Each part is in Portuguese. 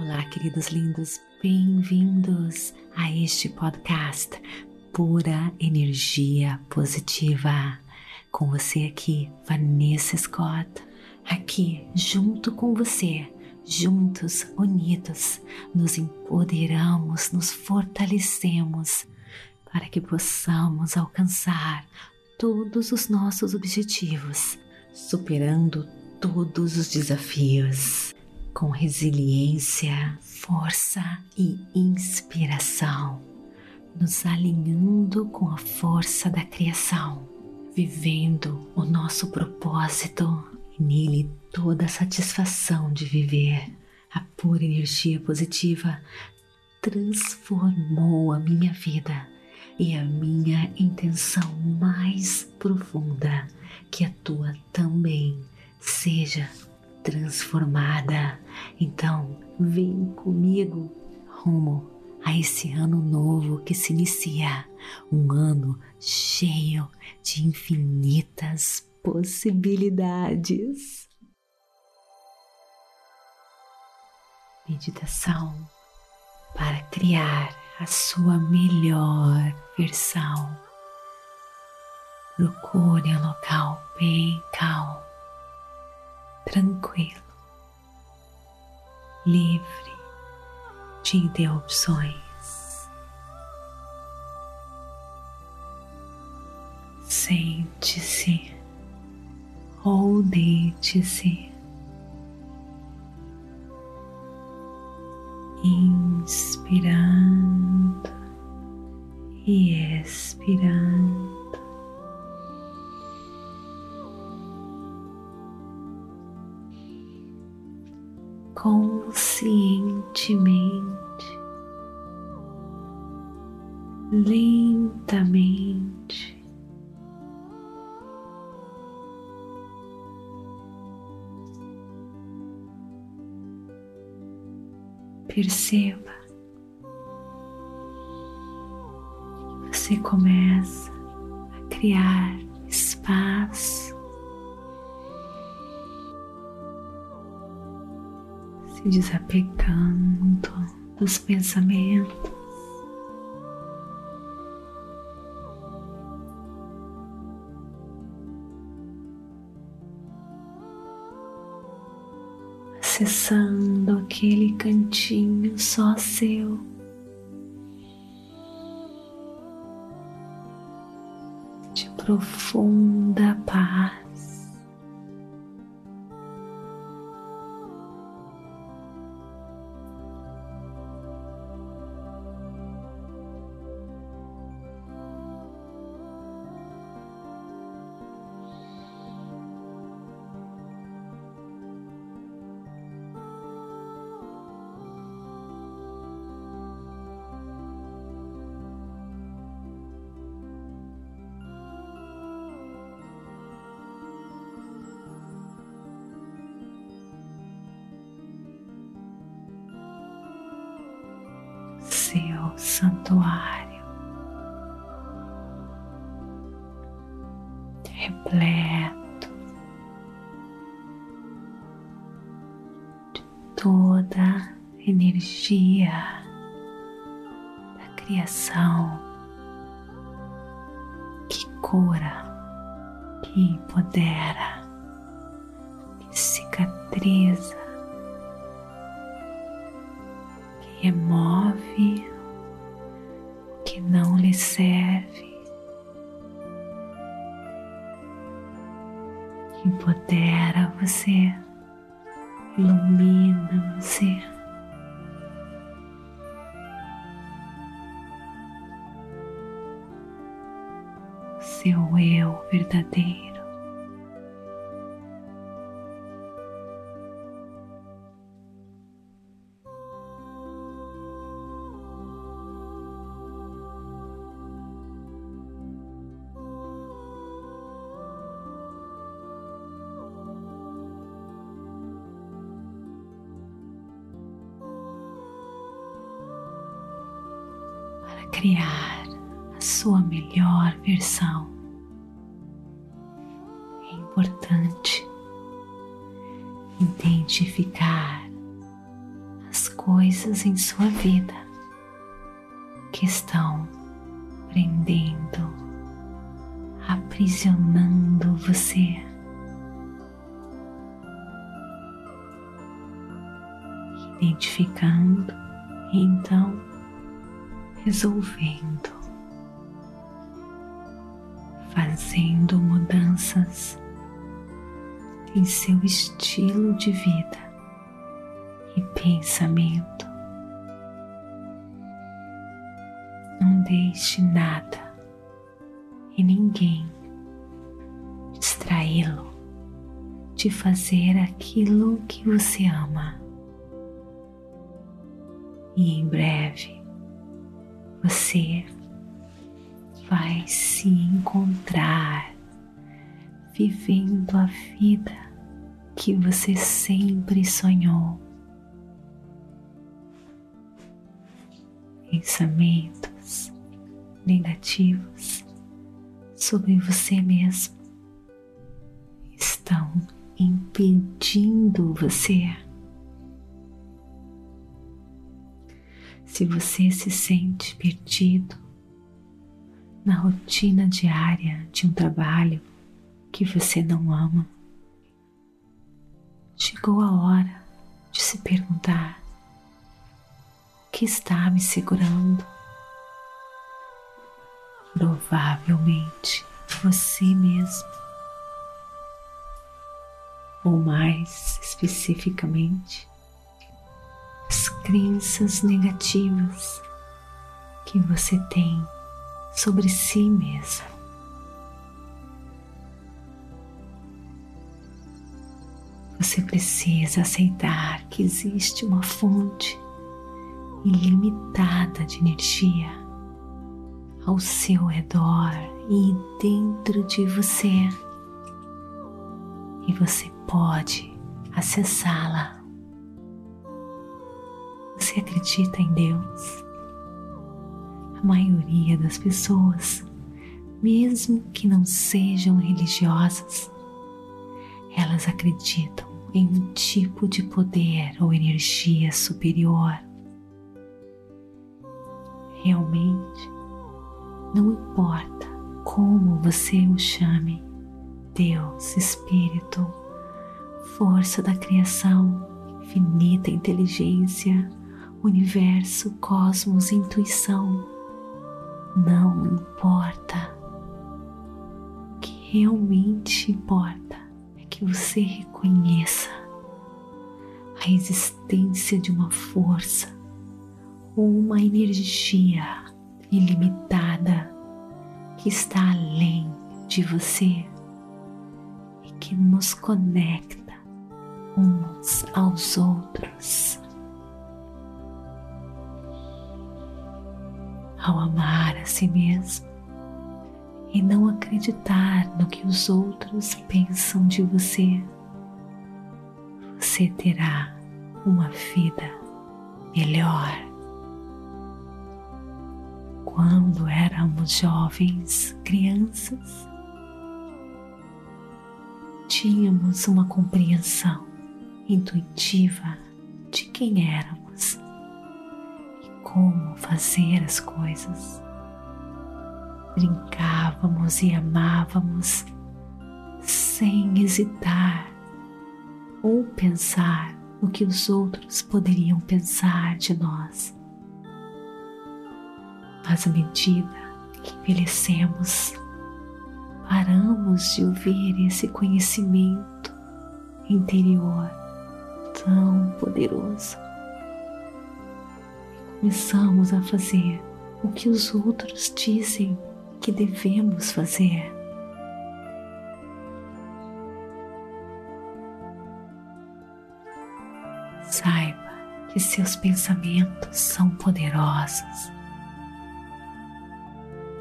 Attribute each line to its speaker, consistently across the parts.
Speaker 1: Olá, queridos lindos, bem-vindos a este podcast Pura Energia Positiva. Com você aqui, Vanessa Scott, aqui junto com você, juntos, unidos, nos empoderamos, nos fortalecemos para que possamos alcançar todos os nossos objetivos, superando todos os desafios com resiliência, força e inspiração, nos alinhando com a força da criação, vivendo o nosso propósito e nele toda a satisfação de viver. A pura energia positiva transformou a minha vida e a minha intenção mais profunda que a tua também seja transformada. Então, vem comigo rumo a esse ano novo que se inicia, um ano cheio de infinitas possibilidades. Meditação para criar a sua melhor versão. Procure um local bem calmo tranquilo, livre de interrupções. Sente-se ou deite-se, inspirando e expirando. Conscientemente, lentamente. Perceba que você começa a criar espaço se desapegando dos pensamentos. Acessando aquele cantinho só seu. De profunda paz. Seu santuário, repleto de toda energia da criação. Que cura, que empodera, que cicatriza remove o que não lhe serve, empodera você, ilumina você. Seu eu verdadeiro. Coisas em sua vida que estão prendendo, aprisionando você. Identificando e então resolvendo, fazendo mudanças em seu estilo de vida e pensamento. Não deixe nada e ninguém distraí-lo de fazer aquilo que você ama. E em breve você vai se encontrar vivendo a vida que você sempre sonhou. Pensamentos negativos sobre você mesmo estão impedindo você. Se você se sente perdido na rotina diária de um trabalho que você não ama, chegou a hora de se perguntar: que está me segurando? Provavelmente você mesmo, ou mais especificamente, as crenças negativas que você tem sobre si mesmo. Você precisa aceitar que existe uma fonte ilimitada de energia ao seu redor e dentro de você, e você pode acessá-la. Você acredita em Deus? A maioria das pessoas, mesmo que não sejam religiosas, elas acreditam em um tipo de poder ou energia superior. Realmente, não importa como você o chame, Deus, Espírito, força da criação, infinita inteligência, universo, cosmos, intuição, não importa. O que realmente importa que você reconheça a existência de uma força ou uma energia ilimitada que está além de você e que nos conecta uns aos outros. Ao amar a si mesmo, e não acreditar no que os outros pensam de você, você terá uma vida melhor. Quando éramos jovens, crianças, tínhamos uma compreensão intuitiva de quem éramos e como fazer as coisas brincávamos e amávamos sem hesitar ou pensar no que os outros poderiam pensar de nós. Mas à medida que envelhecemos, paramos de ouvir esse conhecimento interior tão poderoso e começamos a fazer o que os outros dizem que devemos fazer. Saiba que seus pensamentos são poderosos.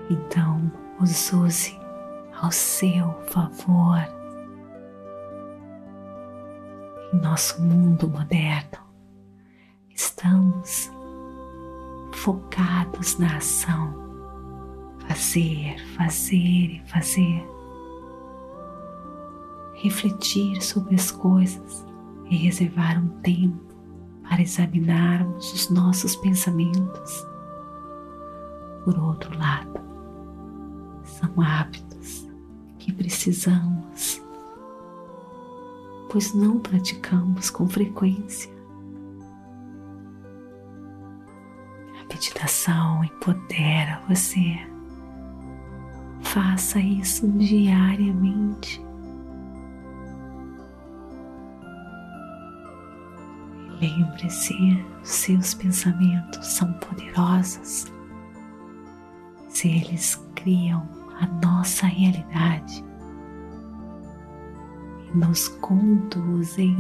Speaker 1: Então os use ao seu favor. Em nosso mundo moderno, estamos focados na ação fazer, fazer e fazer. Refletir sobre as coisas e reservar um tempo para examinarmos os nossos pensamentos. Por outro lado, são hábitos que precisamos, pois não praticamos com frequência. A meditação empodera você. Faça isso diariamente. Lembre-se, seus pensamentos são poderosos. Se eles criam a nossa realidade e nos conduzem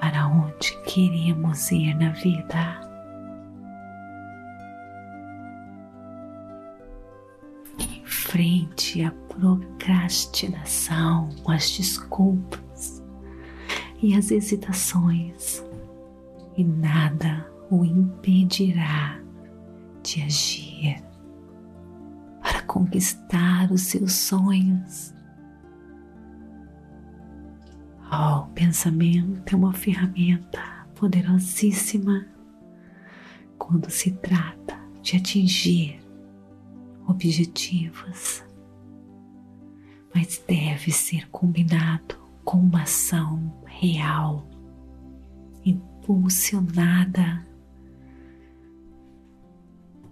Speaker 1: para onde queremos ir na vida. Enfrente a procrastinação, as desculpas e as hesitações, e nada o impedirá de agir conquistar os seus sonhos. Oh, o pensamento é uma ferramenta poderosíssima quando se trata de atingir objetivos, mas deve ser combinado com uma ação real, impulsionada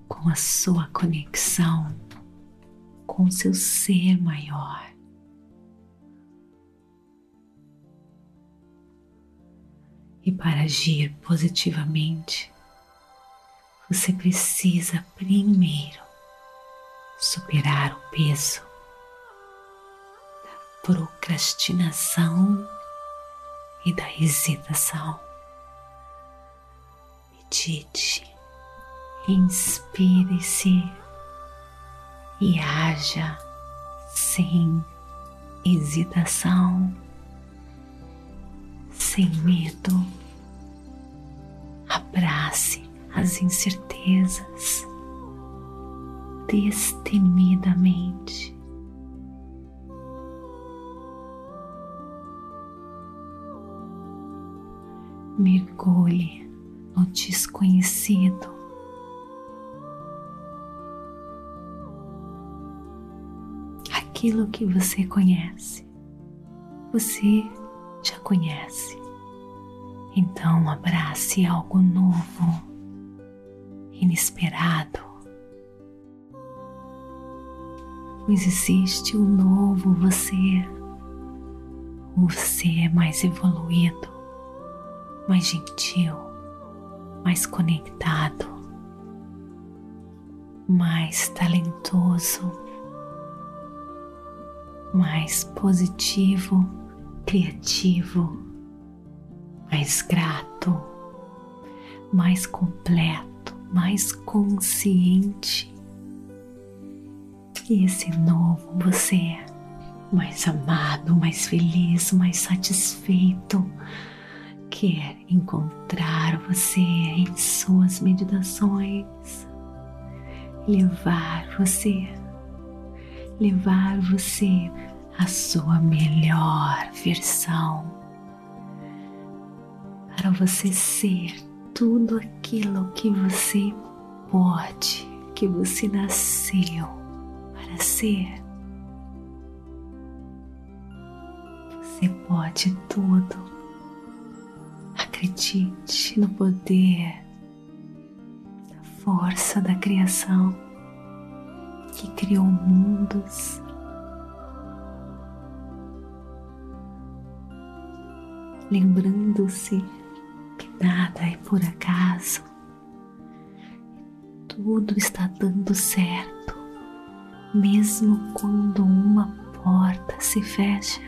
Speaker 1: com a sua conexão com seu ser maior. E para agir positivamente, você precisa primeiro superar o peso da procrastinação e da hesitação. Medite, inspire-se e haja sem hesitação, sem medo. Abrace as incertezas destemidamente mergulhe no desconhecido. Aquilo que você conhece, você já conhece. Então abrace algo novo, inesperado. Pois existe um novo você, você mais evoluído mais gentil, mais conectado, mais talentoso, mais positivo, criativo, mais grato, mais completo, mais consciente. E esse novo você, mais amado, mais feliz, mais satisfeito, quer encontrar você em suas meditações, levar você, levar você à sua melhor versão, para você ser tudo aquilo que você pode, que você nasceu para ser. Você pode tudo. Acredite no poder da força da criação que criou mundos. Lembrando-se que nada é por acaso, tudo está dando certo, mesmo quando uma porta se fecha.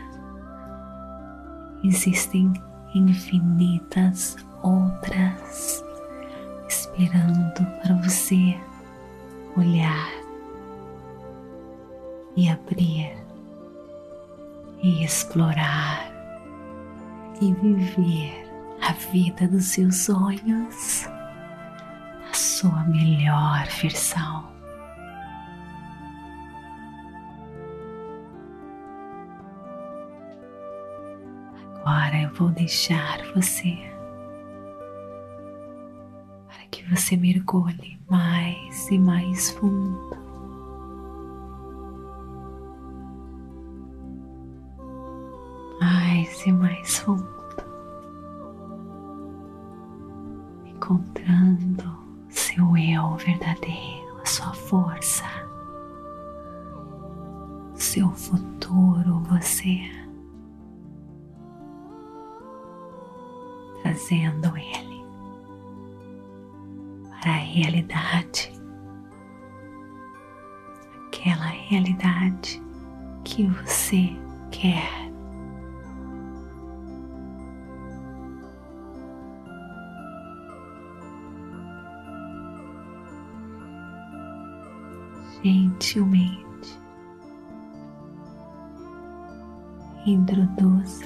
Speaker 1: Existem infinitas outras esperando para você olhar e abrir e explorar e viver a vida dos seus sonhos, a sua melhor versão. Agora eu vou deixar você você mergulhe mais e mais fundo. E mais fundo. Encontrando seu eu verdadeiro, a sua força, seu futuro, você. Trazendo ele para a realidade, aquela realidade que você quer. Gentilmente introduza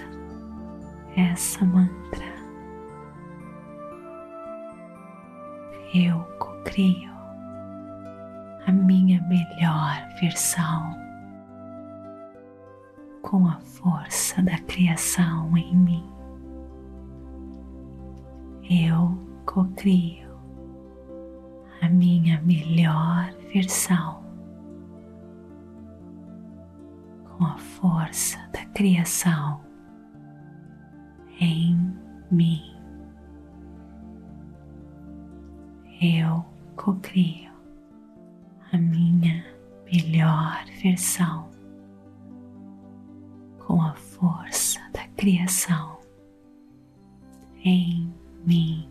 Speaker 1: essa mantra. eu cocrio a minha melhor versão com a força da criação em mim. Eu cocrio a minha melhor versão força da criação em mim. eu cocrio a minha melhor versão com a força da criação em mim.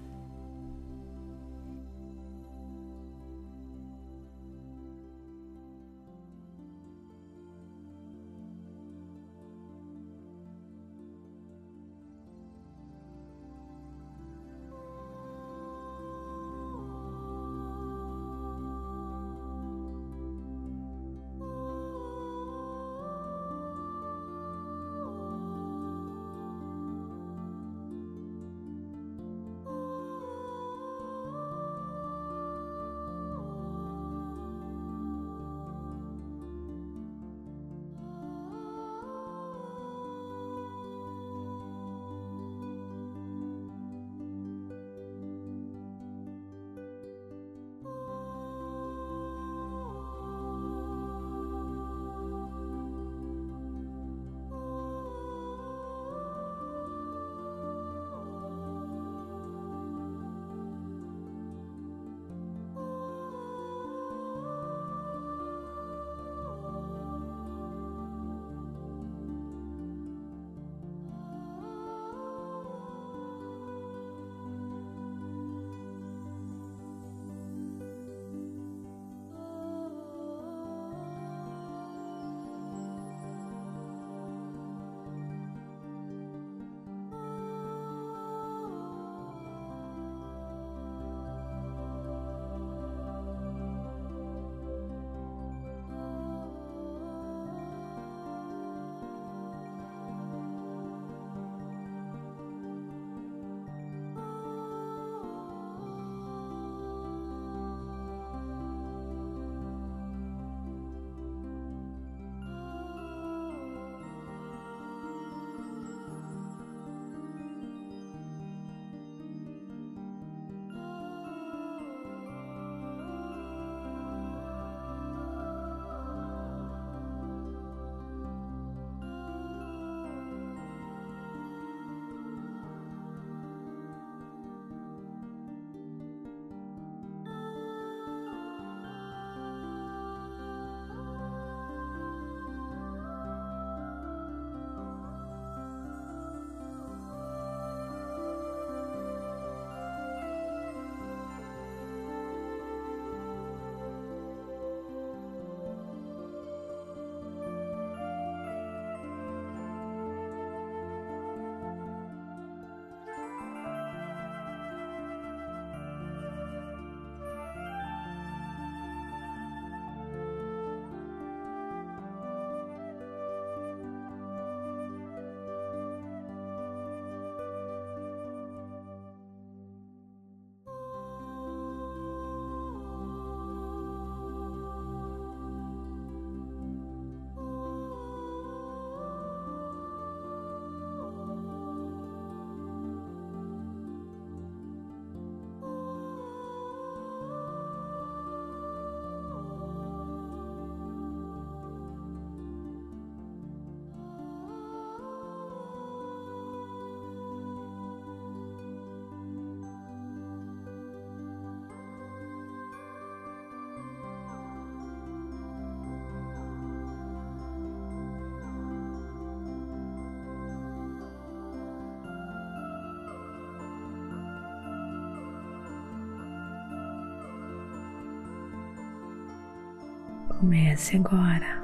Speaker 1: Comece agora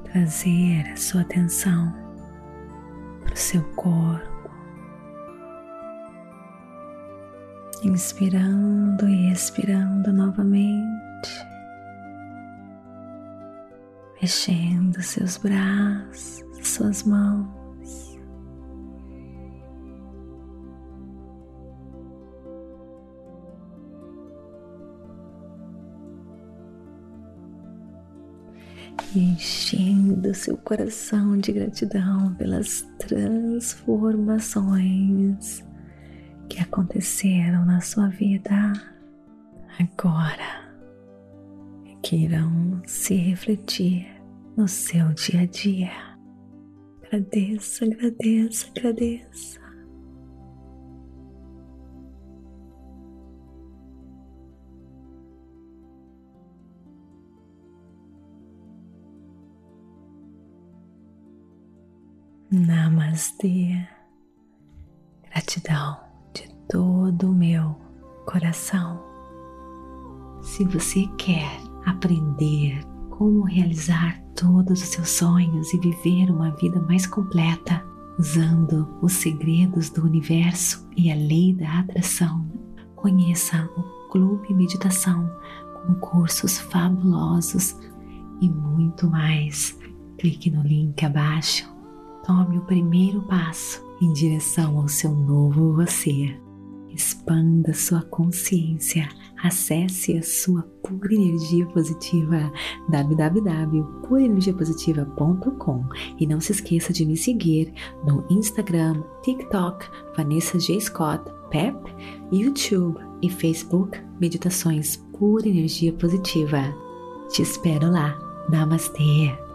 Speaker 1: a trazer a sua atenção para o seu corpo, inspirando e expirando novamente, mexendo seus braços, suas mãos. Enchendo seu coração de gratidão pelas transformações que aconteceram na sua vida agora e que irão se refletir no seu dia a dia. Agradeça, agradeça, agradeça. Namastê. Gratidão de todo o meu coração. Se você quer aprender como realizar todos os seus sonhos e viver uma vida mais completa, usando os segredos do universo e a lei da atração, conheça o Clube Meditação com cursos fabulosos e muito mais. Clique no link abaixo Tome o primeiro passo em direção ao seu novo você. Expanda sua consciência, acesse a sua pura energia positiva www.purenergiapositiva.com e não se esqueça de me seguir no Instagram, TikTok, Vanessa J. Scott, Pep, YouTube e Facebook Meditações Pura Energia Positiva. Te espero lá. Namastê!